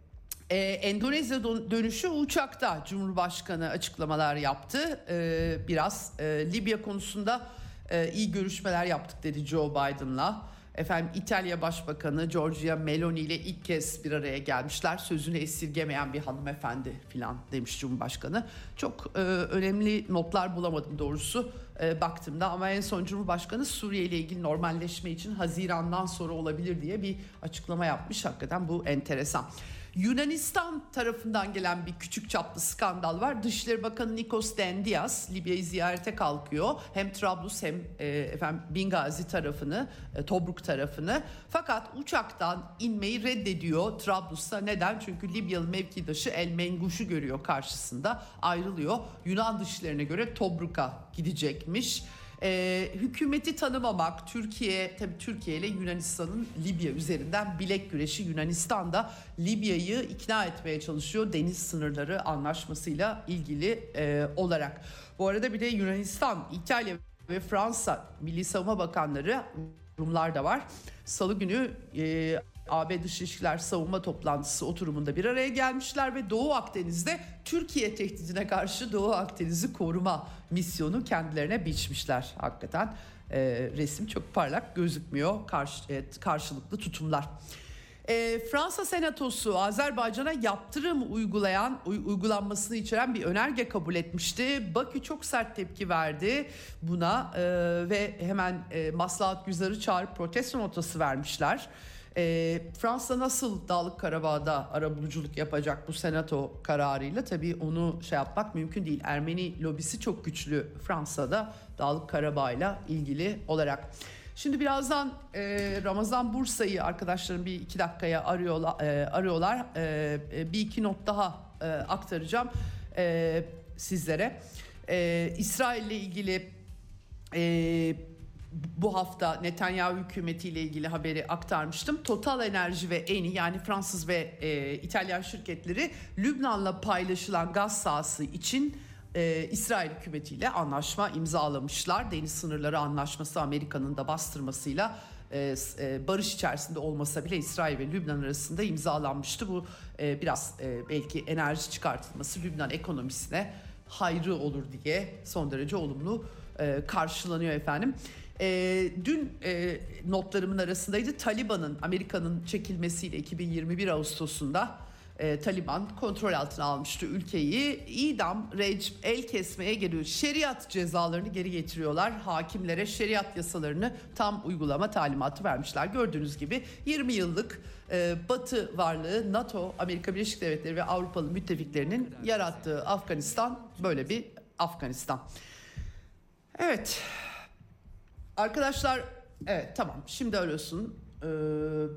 Ee, Endonezya dönüşü uçakta Cumhurbaşkanı açıklamalar yaptı. Ee, biraz e, Libya konusunda e, iyi görüşmeler yaptık dedi Joe Biden'la. Efendim İtalya Başbakanı Giorgia Meloni ile ilk kez bir araya gelmişler. Sözünü esirgemeyen bir hanımefendi filan demiş Cumhurbaşkanı. Çok e, önemli notlar bulamadım doğrusu e, baktığımda ama en son Cumhurbaşkanı Suriye ile ilgili normalleşme için Haziran'dan sonra olabilir diye bir açıklama yapmış. Hakikaten bu enteresan. Yunanistan tarafından gelen bir küçük çaplı skandal var. Dışişleri Bakanı Nikos Dendias Libya'yı ziyarete kalkıyor. Hem Trablus hem e, efendim Bingazi tarafını, e, Tobruk tarafını. Fakat uçaktan inmeyi reddediyor Trablus'ta. Neden? Çünkü Libyalı mevkidaşı El Menguş'u görüyor karşısında. Ayrılıyor. Yunan dışlarına göre Tobruk'a gidecekmiş. E, hükümeti tanımamak, Türkiye tabii Türkiye ile Yunanistan'ın Libya üzerinden bilek güreşi Yunanistan'da Libya'yı ikna etmeye çalışıyor deniz sınırları anlaşmasıyla ilgili e, olarak. Bu arada bir de Yunanistan, İtalya ve Fransa Milli Savunma Bakanları Rumlar da var. Salı günü e, AB Dışişler Savunma Toplantısı oturumunda bir araya gelmişler ve Doğu Akdeniz'de Türkiye tehdidine karşı Doğu Akdeniz'i koruma misyonu kendilerine biçmişler hakikaten. E, resim çok parlak gözükmüyor karşı, e, karşılıklı tutumlar. E, Fransa Senatosu Azerbaycan'a yaptırım uygulayan uygulanmasını içeren bir önerge kabul etmişti. Bakü çok sert tepki verdi buna e, ve hemen e, Maslahat Güzar'ı çağırıp protesto notası vermişler. E, Fransa nasıl Dağlık Karabağ'da arabuluculuk yapacak bu senato kararıyla? Tabii onu şey yapmak mümkün değil. Ermeni lobisi çok güçlü Fransa'da Dağlık Karabağ'la ilgili olarak. Şimdi birazdan e, Ramazan Bursa'yı arkadaşlarım bir iki dakikaya arıyorlar. E, arıyorlar. E, e, bir iki not daha e, aktaracağım e, sizlere. E, İsrail ile ilgili e, bu hafta Netanyahu hükümetiyle ilgili haberi aktarmıştım. Total Enerji ve Eni yani Fransız ve e, İtalyan şirketleri Lübnan'la paylaşılan gaz sahası için e, İsrail hükümetiyle anlaşma imzalamışlar. Deniz sınırları anlaşması Amerika'nın da bastırmasıyla e, e, barış içerisinde olmasa bile İsrail ve Lübnan arasında imzalanmıştı. Bu e, biraz e, belki enerji çıkartılması Lübnan ekonomisine hayrı olur diye son derece olumlu e, karşılanıyor efendim. E, dün e, notlarımın arasındaydı Taliban'ın Amerika'nın çekilmesiyle 2021 Ağustos'unda e, Taliban kontrol altına almıştı ülkeyi. İdam, rejim, el kesmeye geliyor. Şeriat cezalarını geri getiriyorlar. Hakimlere şeriat yasalarını tam uygulama talimatı vermişler. Gördüğünüz gibi 20 yıllık e, Batı varlığı NATO, Amerika Birleşik Devletleri ve Avrupalı müttefiklerinin yarattığı Afganistan böyle bir Afganistan. Evet. Arkadaşlar evet tamam şimdi arıyorsun. Ee,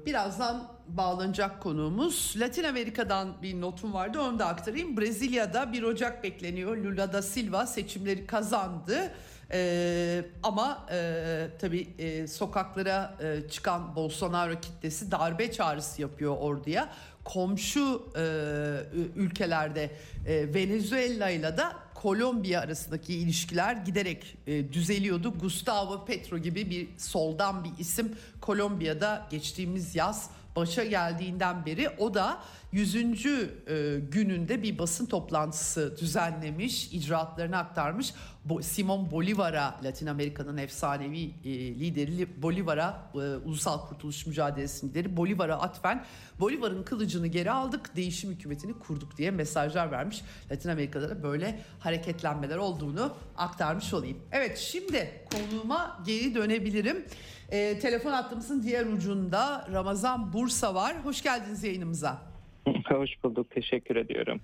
birazdan bağlanacak konuğumuz. Latin Amerika'dan bir notum vardı onu da aktarayım. Brezilya'da 1 Ocak bekleniyor. Lula da Silva seçimleri kazandı. Ee, ama e, tabii e, sokaklara e, çıkan Bolsonaro kitlesi darbe çağrısı yapıyor orduya. Komşu e, ülkelerde e, Venezuela ile de Kolombiya arasındaki ilişkiler giderek e, düzeliyordu. Gustavo Petro gibi bir soldan bir isim Kolombiya'da geçtiğimiz yaz başa geldiğinden beri o da 100. E, gününde bir basın toplantısı düzenlemiş, icraatlarını aktarmış. Simon Bolivar'a, Latin Amerika'nın efsanevi e, lideri Bolivar'a, e, Ulusal Kurtuluş Mücadelesi lideri Bolivar'a atfen Bolivar'ın kılıcını geri aldık, değişim hükümetini kurduk diye mesajlar vermiş. Latin Amerika'da da böyle hareketlenmeler olduğunu aktarmış olayım. Evet şimdi konuğuma geri dönebilirim. E, telefon hattımızın diğer ucunda Ramazan Bursa var. Hoş geldiniz yayınımıza. Hoş bulduk. Teşekkür ediyorum.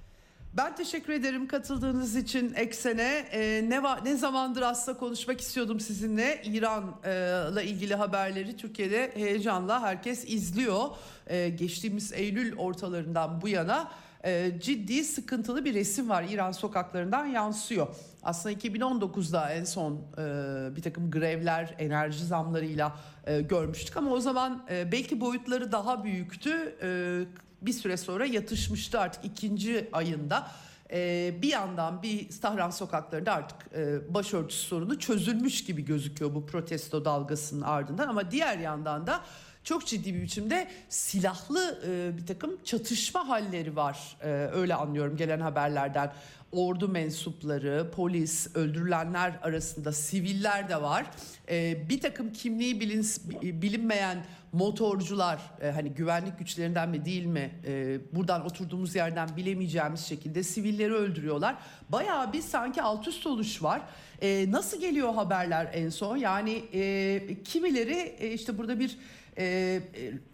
Ben teşekkür ederim katıldığınız için Eksen'e. Ee, ne ne zamandır aslında konuşmak istiyordum sizinle. İran'la ilgili haberleri Türkiye'de heyecanla herkes izliyor. Ee, geçtiğimiz Eylül ortalarından bu yana e, ciddi sıkıntılı bir resim var İran sokaklarından yansıyor. Aslında 2019'da en son e, bir takım grevler, enerji zamlarıyla e, görmüştük ama o zaman e, belki boyutları daha büyüktü. E, bir süre sonra yatışmıştı artık ikinci ayında. Ee, bir yandan bir Tahran sokaklarında artık e, başörtüsü sorunu çözülmüş gibi gözüküyor bu protesto dalgasının ardından ama diğer yandan da çok ciddi bir biçimde silahlı e, bir takım çatışma halleri var e, öyle anlıyorum gelen haberlerden ordu mensupları, polis, öldürülenler arasında siviller de var. E, bir takım kimliği bilin, bilinmeyen motorcular e, hani güvenlik güçlerinden mi değil mi e, buradan oturduğumuz yerden bilemeyeceğimiz şekilde sivilleri öldürüyorlar. Bayağı bir sanki alt üst oluş var. E, nasıl geliyor haberler en son? Yani e, kimileri e, işte burada bir e, e,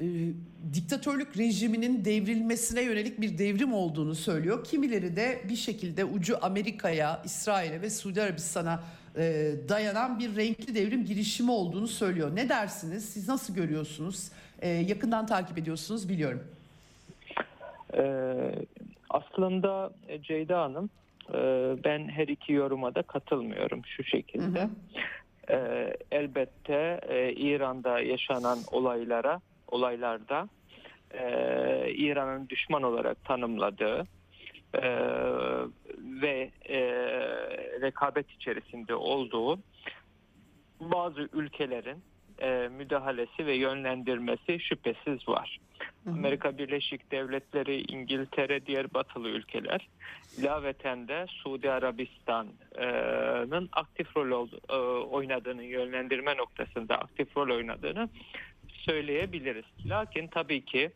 e, diktatörlük rejiminin devrilmesine yönelik bir devrim olduğunu söylüyor. Kimileri de bir şekilde ucu Amerika'ya, İsrail'e ve Suudi Arabistan'a e, dayanan bir renkli devrim girişimi olduğunu söylüyor. Ne dersiniz? Siz nasıl görüyorsunuz? E, yakından takip ediyorsunuz biliyorum. Ee, aslında Ceyda Hanım e, ben her iki yoruma da katılmıyorum şu şekilde. Hı hı. E, elbette e, İran'da yaşanan olaylara olaylarda e, İran'ın düşman olarak tanımladığı e, ve e, rekabet içerisinde olduğu bazı ülkelerin e, müdahalesi ve yönlendirmesi şüphesiz var. Hı hı. Amerika Birleşik Devletleri, İngiltere, diğer batılı ülkeler, ilaveten de Suudi Arabistan'ın aktif rol e, oynadığını, yönlendirme noktasında aktif rol oynadığını söyleyebiliriz. Lakin tabii ki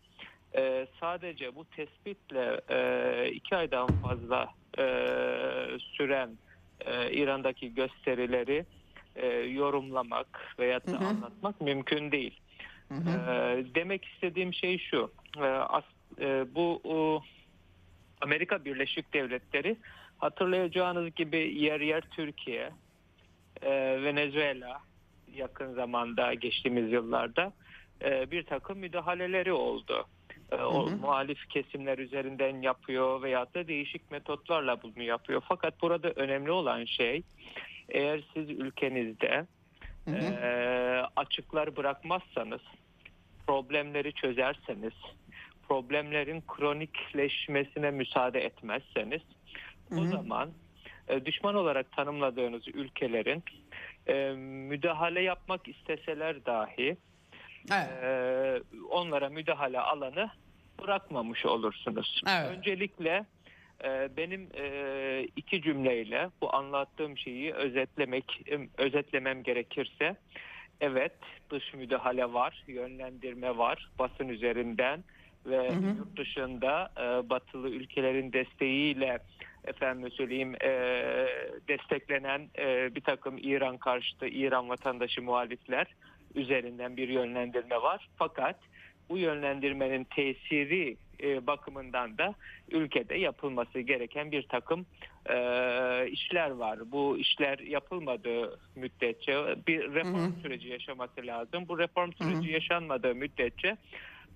e, sadece bu tespitle e, iki aydan fazla e, süren e, İran'daki gösterileri e, yorumlamak veya da anlatmak mümkün değil. Ee, demek istediğim şey şu. Ee, as- e, bu o, Amerika Birleşik Devletleri hatırlayacağınız gibi yer yer Türkiye, e, Venezuela yakın zamanda geçtiğimiz yıllarda e, bir takım müdahaleleri oldu. E, o muhalif kesimler üzerinden yapıyor veyahut da değişik metotlarla bunu yapıyor. Fakat burada önemli olan şey eğer siz ülkenizde e, açıklar bırakmazsanız, problemleri çözerseniz, problemlerin kronikleşmesine müsaade etmezseniz o zaman e, düşman olarak tanımladığınız ülkelerin e, müdahale yapmak isteseler dahi Evet. e, onlara müdahale alanı bırakmamış olursunuz. Evet. Öncelikle benim e, iki cümleyle bu anlattığım şeyi özetlemek özetlemem gerekirse evet dış müdahale var, yönlendirme var basın üzerinden ve yurt dışında e, batılı ülkelerin desteğiyle efendim söyleyeyim e, desteklenen e, bir takım İran karşıtı İran vatandaşı muhalifler üzerinden bir yönlendirme var. Fakat bu yönlendirmenin tesiri e, bakımından da ülkede yapılması gereken bir takım e, işler var. Bu işler yapılmadığı müddetçe bir reform süreci yaşaması lazım. Bu reform süreci yaşanmadığı müddetçe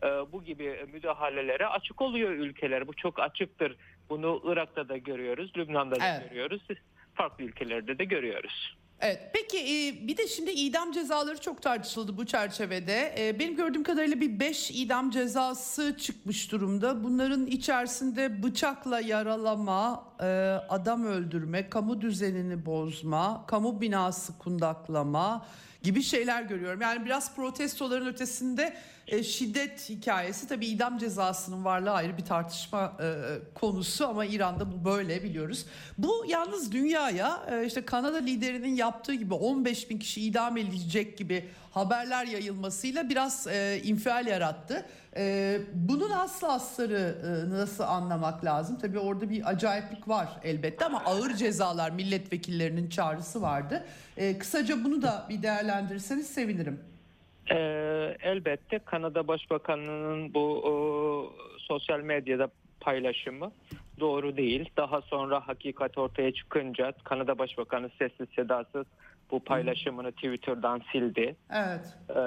e, bu gibi müdahalelere açık oluyor ülkeler. Bu çok açıktır. Bunu Irak'ta da görüyoruz, Lübnan'da da Evet. görüyoruz, farklı ülkelerde de görüyoruz. Evet. Peki e, bir de şimdi idam cezaları çok tartışıldı bu çerçevede. E, Benim gördüğüm kadarıyla bir 5 idam cezası çıkmış durumda. Bunların içerisinde bıçakla yaralama, e, adam öldürme, kamu düzenini bozma, kamu binası kundaklama gibi şeyler görüyorum. Yani biraz protestoların ötesinde e, şiddet hikayesi tabii idam cezasının varlığı ayrı bir tartışma e, konusu ama İran'da bu böyle biliyoruz. Bu yalnız dünyaya e, işte Kanada liderinin yaptığı gibi 15 bin kişi idam edilecek gibi haberler yayılmasıyla biraz e, infial yarattı. E, bunun aslı asları e, nasıl anlamak lazım? Tabii orada bir acayiplik var elbette ama ağır cezalar milletvekillerinin çağrısı vardı. E, kısaca bunu da bir değerlendirirseniz sevinirim. Ee, elbette Kanada Başbakanı'nın bu o, sosyal medyada paylaşımı doğru değil. Daha sonra hakikat ortaya çıkınca Kanada Başbakanı sessiz sedasız bu paylaşımını Twitter'dan sildi. Evet. Ee,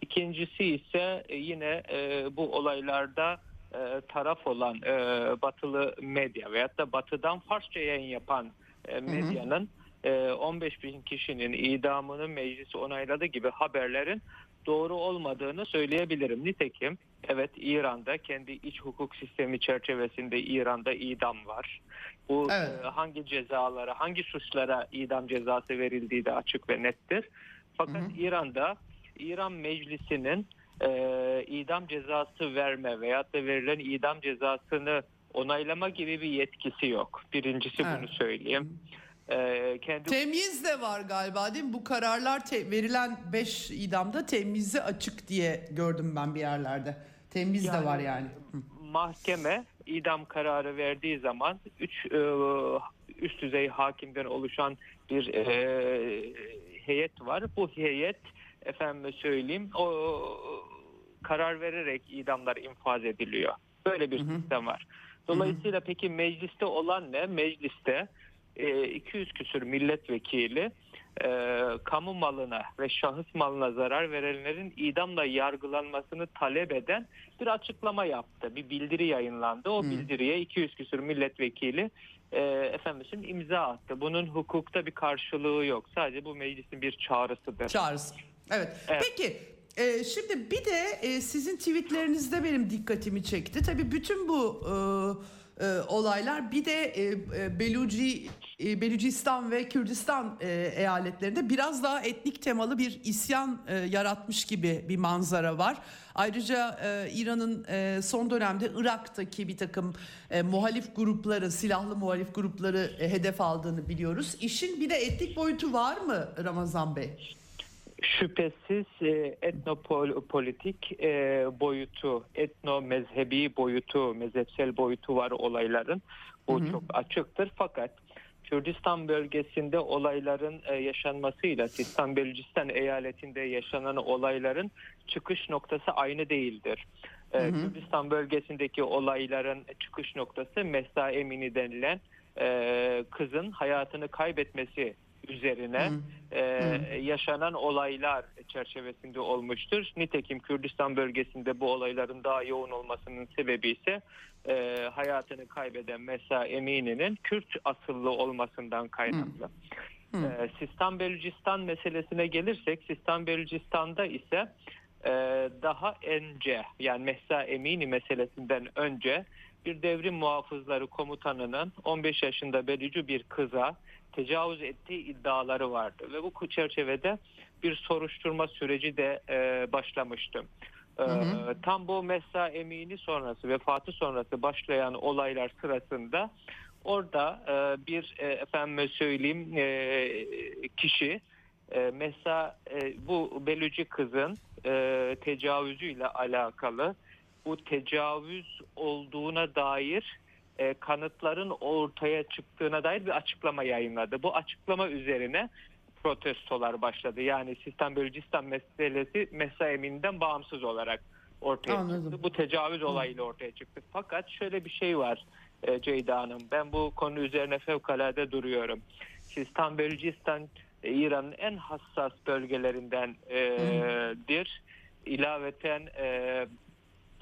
ikincisi ise yine e, bu olaylarda e, taraf olan e, batılı medya veyahut da batıdan Farsça yayın yapan e, medyanın e, 15 bin kişinin idamını meclis onayladı gibi haberlerin doğru olmadığını söyleyebilirim. Nitekim evet İran'da kendi iç hukuk sistemi çerçevesinde İran'da idam var. Bu Evet. e, hangi cezalara, hangi suçlara idam cezası verildiği de açık ve nettir. Fakat İran'da İran Meclisi'nin e, idam cezası verme veyahut da verilen idam cezasını onaylama gibi bir yetkisi yok. Birincisi Evet. bunu söyleyeyim. E, kendi Temyiz de var galiba değil mi? Bu kararlar te- verilen 5 idamda temyizi açık diye gördüm ben bir yerlerde. Temyiz de Yani- var yani. Hı. mahkeme idam kararı verdiği zaman üç e, üst düzey hakimden oluşan bir e, heyet var. Bu heyet efendim söyleyeyim o karar vererek idamlar infaz ediliyor. Böyle bir sistem var. Dolayısıyla peki mecliste olan ne? Mecliste e, 200 küsür milletvekili e, kamu malına ve şahıs malına zarar verenlerin idamla yargılanmasını talep eden bir açıklama yaptı. Bir bildiri yayınlandı. O bildiriye 200 küsür milletvekili e, efendim imza attı. Bunun hukukta bir karşılığı yok. Sadece bu meclisin bir çağrısıdır. Çağrısı. Evet. Evet. Peki e, şimdi bir de e, sizin tweetlerinizde benim dikkatimi çekti. Tabii bütün bu e, e, olaylar bir de e, e, Beluci, e, Belucistan ve Kürdistan e, eyaletlerinde biraz daha etnik temalı bir isyan e, yaratmış gibi bir manzara var. Ayrıca e, İran'ın e, son dönemde Irak'taki bir takım e, muhalif grupları, silahlı muhalif grupları e, hedef aldığını biliyoruz. İşin bir de etnik boyutu var mı Ramazan Bey? Şüphesiz e, etnopolitik e, boyutu, etno mezhebi boyutu, mezhepsel boyutu var olayların. Bu çok açıktır. Fakat Kürdistan bölgesinde olayların e, yaşanmasıyla Sistan Belucistan eyaletinde yaşanan olayların çıkış noktası aynı değildir. E, Kürdistan bölgesindeki olayların çıkış noktası Mesa Emini denilen e, kızın hayatını kaybetmesi üzerine e, yaşanan olaylar çerçevesinde olmuştur. Nitekim Kürdistan bölgesinde bu olayların daha yoğun olmasının sebebi ise e, hayatını kaybeden Mesa Emini'nin Kürt asıllı olmasından kaynaklı. E, Sistan Belucistan meselesine gelirsek Sistan Belucistan'da ise e, daha önce yani Mehsa Emini meselesinden önce bir devrim muhafızları komutanının 15 yaşında Belucu bir kıza tecavüz ettiği iddiaları vardı ve bu çerçevede bir soruşturma süreci de e, başlamıştı. E, Tam bu Mehsa Emini sonrası vefatı sonrası başlayan olaylar sırasında orada e, bir e, efendim söyleyeyim e, kişi e, mesela e, bu Beluci kızın e, tecavüzüyle alakalı bu tecavüz olduğuna dair e, kanıtların ortaya çıktığına dair bir açıklama yayınladı. Bu açıklama üzerine protestolar başladı. Yani Sistan Belucistan meselesi Mesa Emin'den bağımsız olarak ortaya Anladım. çıktı. Bu tecavüz olayıyla ortaya çıktı. Fakat şöyle bir şey var e, Ceyda Hanım. Ben bu konu üzerine fevkalade duruyorum. Sistan Belucistan e, İran'ın en hassas bölgelerindendir. İlaveten e,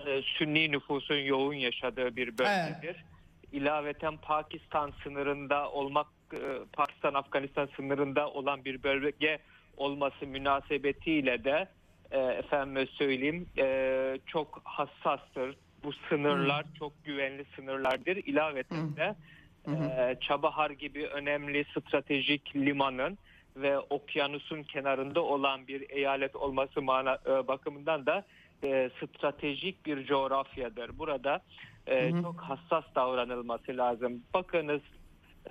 e, Sünni nüfusun yoğun yaşadığı bir bölgedir. İlaveten Pakistan sınırında olmak, e, Pakistan-Afganistan sınırında olan bir bölge olması münasebetiyle de e, efendim söyleyeyim e, çok hassastır. Bu sınırlar çok güvenli sınırlardır. İlaveten de e, Çabahar gibi önemli stratejik limanın ve okyanusun kenarında olan bir eyalet olması mana, e, bakımından da e, stratejik bir coğrafyadır. Burada e, çok hassas davranılması lazım. Bakınız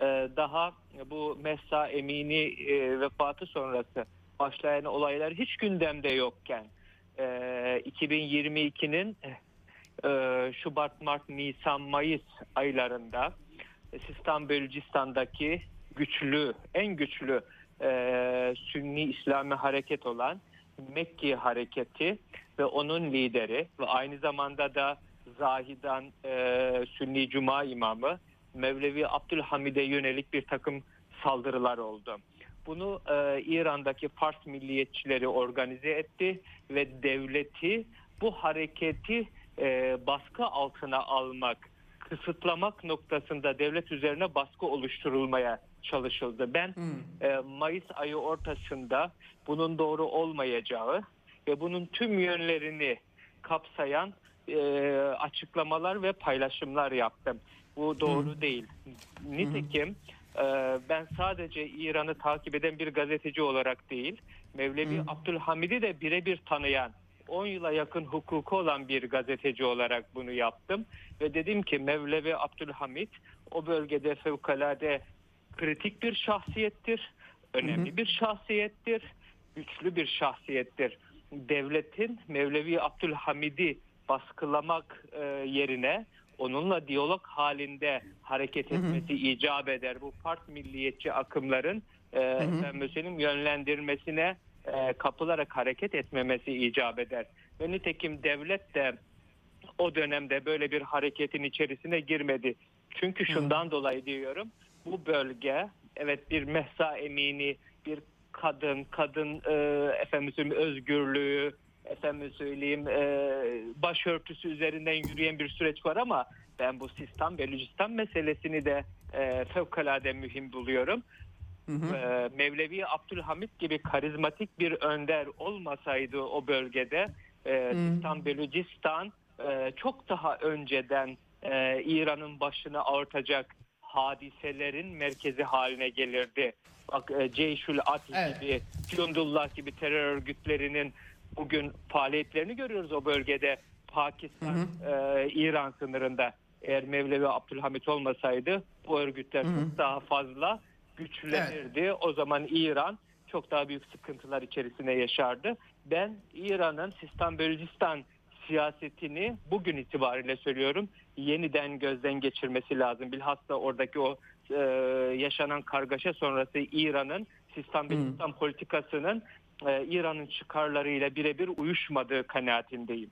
e, daha bu Messa Emini e, vefatı sonrası başlayan olaylar hiç gündemde yokken e, 2022'nin e, Şubat, Mart, Nisan, Mayıs aylarında Sistan Belucistan'daki güçlü, en güçlü e, Sünni İslami hareket olan Mekki hareketi ve onun lideri ve aynı zamanda da Zahidan e, Sünni Cuma imamı Mevlevi Abdülhamid'e yönelik bir takım saldırılar oldu. Bunu e, İran'daki Fars milliyetçileri organize etti ve devleti bu hareketi e, baskı altına almak, kısıtlamak noktasında devlet üzerine baskı oluşturulmaya çalışıldı. Ben e, Mayıs ayı ortasında bunun doğru olmayacağı ve bunun tüm yönlerini kapsayan e, açıklamalar ve paylaşımlar yaptım. Bu doğru değil. Nitekim e, ben sadece İran'ı takip eden bir gazeteci olarak değil, Mevlevi Abdülhamid'i de birebir tanıyan 10 yıla yakın hukuku olan bir gazeteci olarak bunu yaptım ve dedim ki Mevlevi Abdülhamid o bölgede fevkalade kritik bir şahsiyettir, önemli bir şahsiyettir, güçlü bir şahsiyettir. Devletin Mevlevi Abdülhamid'i baskılamak e, yerine onunla diyalog halinde hareket etmesi icap eder. Bu Fars milliyetçi akımların e, efendim yönlendirmesine e, kapılarak hareket etmemesi icap eder. Ve nitekim devlet de o dönemde böyle bir hareketin içerisine girmedi. Çünkü şundan dolayı diyorum bu bölge evet bir mehsa emini bir kadın kadın e, efendim söyleyeyim özgürlüğü efendim söyleyeyim e, başörtüsü üzerinden yürüyen bir süreç var ama ben bu Sistan Belucistan meselesini de e, fevkalade mühim buluyorum. E, Mevlevi Abdülhamit gibi karizmatik bir önder olmasaydı o bölgede e, Sistan Belucistan e, çok daha önceden e, İran'ın başını ağırtacak hadiselerin merkezi haline gelirdi. Bak e, Ceyşül Atl Evet. gibi, Cundullah gibi terör örgütlerinin bugün faaliyetlerini görüyoruz o bölgede. Pakistan, e, İran sınırında. Eğer Mevlevi Abdülhamit olmasaydı bu örgütler çok daha fazla güçlenirdi. O zaman İran çok daha büyük sıkıntılar içerisine yaşardı. Ben İran'ın Sistan Belucistan siyasetini bugün itibariyle söylüyorum yeniden gözden geçirmesi lazım. Bilhassa oradaki o e, yaşanan kargaşa sonrası İran'ın sistem Belistan politikasının e, İran'ın çıkarlarıyla birebir uyuşmadığı kanaatindeyim.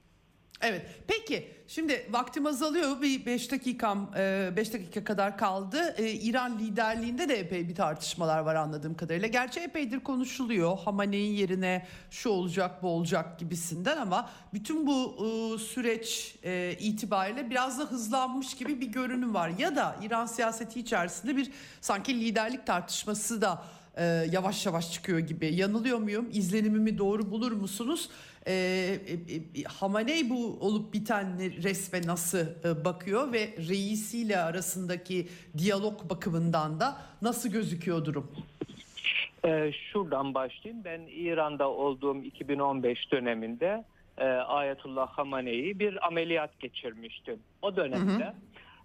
Evet. Peki şimdi vaktim azalıyor. Bir 5 dakikam 5 dakika kadar kaldı. E, İran liderliğinde de epey bir tartışmalar var anladığım kadarıyla. Gerçi epeydir konuşuluyor. Hamaney'in yerine şu olacak bu olacak gibisinden ama bütün bu e, süreç e, itibariyle biraz da hızlanmış gibi bir görünüm var. Ya da İran siyaseti içerisinde bir sanki liderlik tartışması da e, yavaş yavaş çıkıyor gibi. Yanılıyor muyum? İzlenimimi doğru bulur musunuz? E, e, e, Hamaney bu olup biten resme nasıl e, bakıyor ve reisiyle arasındaki diyalog bakımından da nasıl gözüküyor durum? Ee, şuradan başlayayım. Ben İran'da olduğum 2015 döneminde e, Ayetullah Hamane'yi bir ameliyat geçirmiştim. O dönemde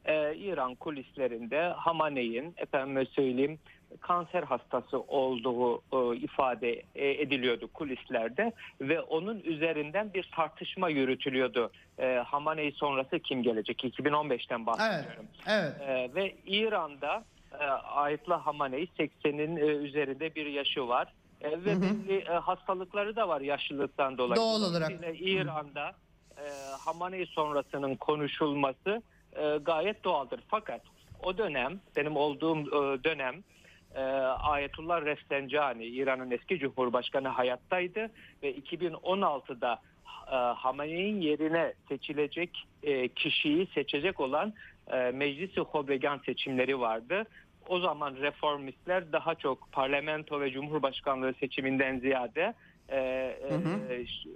e, İran kulislerinde Hamane'nin efendim söyleyeyim kanser hastası olduğu e, ifade e, ediliyordu kulislerde ve onun üzerinden bir tartışma yürütülüyordu. E, Hamaney sonrası kim gelecek? 2015'ten Evet. bahsediyorum. Evet. Ee, ve İran'da e, Ayetullah Hamaney 80'in e, üzerinde bir yaşı var. E, ve belli e, hastalıkları da var yaşlılıktan dolayı. Doğal olarak. Dolayısıyla İran'da e, Hamaney sonrasının konuşulması e, gayet doğaldır. Fakat o dönem, benim olduğum e, dönem e, Ayetullah Refsencani, İran'ın eski Cumhurbaşkanı hayattaydı ve 2016'da e, Hamaney'in yerine seçilecek e, kişiyi seçecek olan e, Meclis-i Hobregan seçimleri vardı. O zaman reformistler daha çok parlamento ve cumhurbaşkanlığı seçiminden ziyade e, e, ş-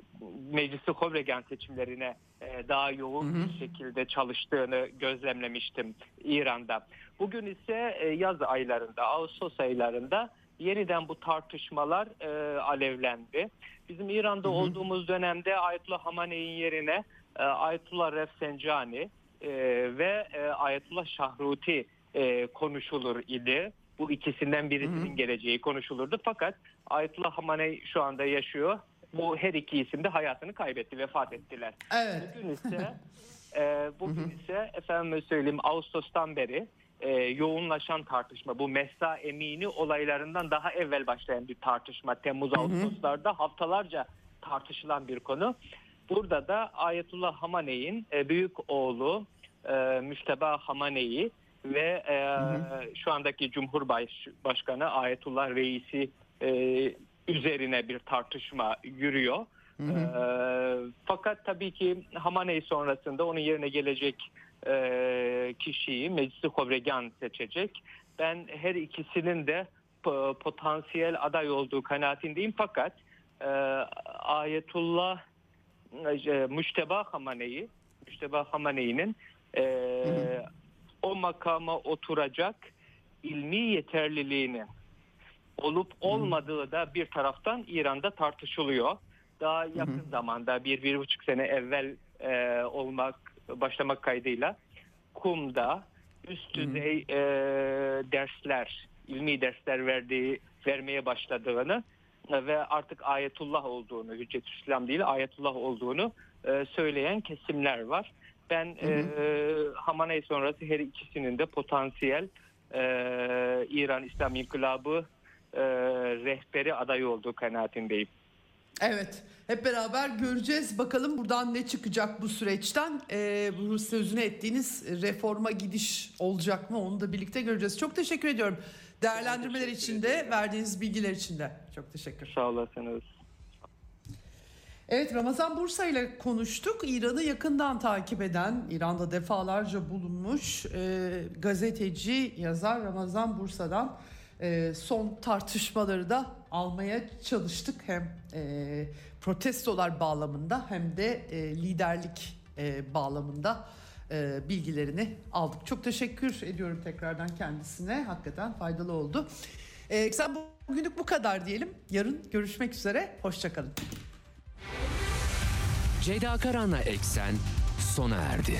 Meclis-i Hobregan seçimlerine e, daha yoğun bir şekilde çalıştığını gözlemlemiştim İran'da. Bugün ise e, yaz aylarında, Ağustos aylarında yeniden bu tartışmalar e, alevlendi. Bizim İran'da olduğumuz dönemde Ayetullah Hamaney'in yerine e, Ayetullah Refsencani e, ve e, Ayetullah Şahruti e, konuşulur idi. Bu ikisinden birisinin geleceği konuşulurdu. Fakat Ayetullah Hamaney şu anda yaşıyor. Bu her iki isim de hayatını kaybetti, vefat ettiler. Evet. Bugün ise e, bugün ise efendim söyleyeyim Ağustos'tan beri e, yoğunlaşan tartışma bu Mehsa Emini olaylarından daha evvel başlayan bir tartışma Temmuz Ağustos'larda haftalarca tartışılan bir konu. Burada da Ayetullah Hamaney'in e, büyük oğlu e, Müşteba Hamaney'i ve e, şu andaki Cumhurbaşkanı Ayetullah Reisi e, üzerine bir tartışma yürüyor. Ee, fakat tabii ki Hamaney sonrasında onun yerine gelecek e, kişiyi Meclis-i Hovregan seçecek. Ben her ikisinin de po- potansiyel aday olduğu kanaatindeyim fakat e, Ayetullah e, Müşteba Hamaney'i Müşteba Hamaney'nin e, o makama oturacak ilmi yeterliliğini olup olmadığı da bir taraftan İran'da tartışılıyor. Daha yakın zamanda bir, bir buçuk sene evvel e, olmak başlamak kaydıyla Kum'da üst düzey e, dersler, ilmi dersler verdiği vermeye başladığını ve artık ayetullah olduğunu, Hüccetülislam değil ayetullah olduğunu e, söyleyen kesimler var. Ben e, Hamaney sonrası her ikisinin de potansiyel e, İran İslam İnkılabı e, rehberi adayı olduğu kanaatindeyim. Evet. Hep beraber göreceğiz. Bakalım buradan ne çıkacak bu süreçten. Ee, bu sözünü ettiğiniz reforma gidiş olacak mı? Onu da birlikte göreceğiz. Çok teşekkür ediyorum. Değerlendirmeler için de, verdiğiniz bilgiler için de. Çok teşekkür. Sağ olasınız. Evet Ramazan Bursa ile konuştuk. İran'ı yakından takip eden, İran'da defalarca bulunmuş e, gazeteci, yazar Ramazan Bursa'dan e, son tartışmaları da almaya çalıştık. Hem e, protestolar bağlamında hem de e, liderlik e, bağlamında e, bilgilerini aldık. Çok teşekkür ediyorum tekrardan kendisine. Hakikaten faydalı oldu. E, sen bugünlük bu kadar diyelim. Yarın görüşmek üzere. Hoşçakalın. Ceyda Karan'la Eksen sona erdi.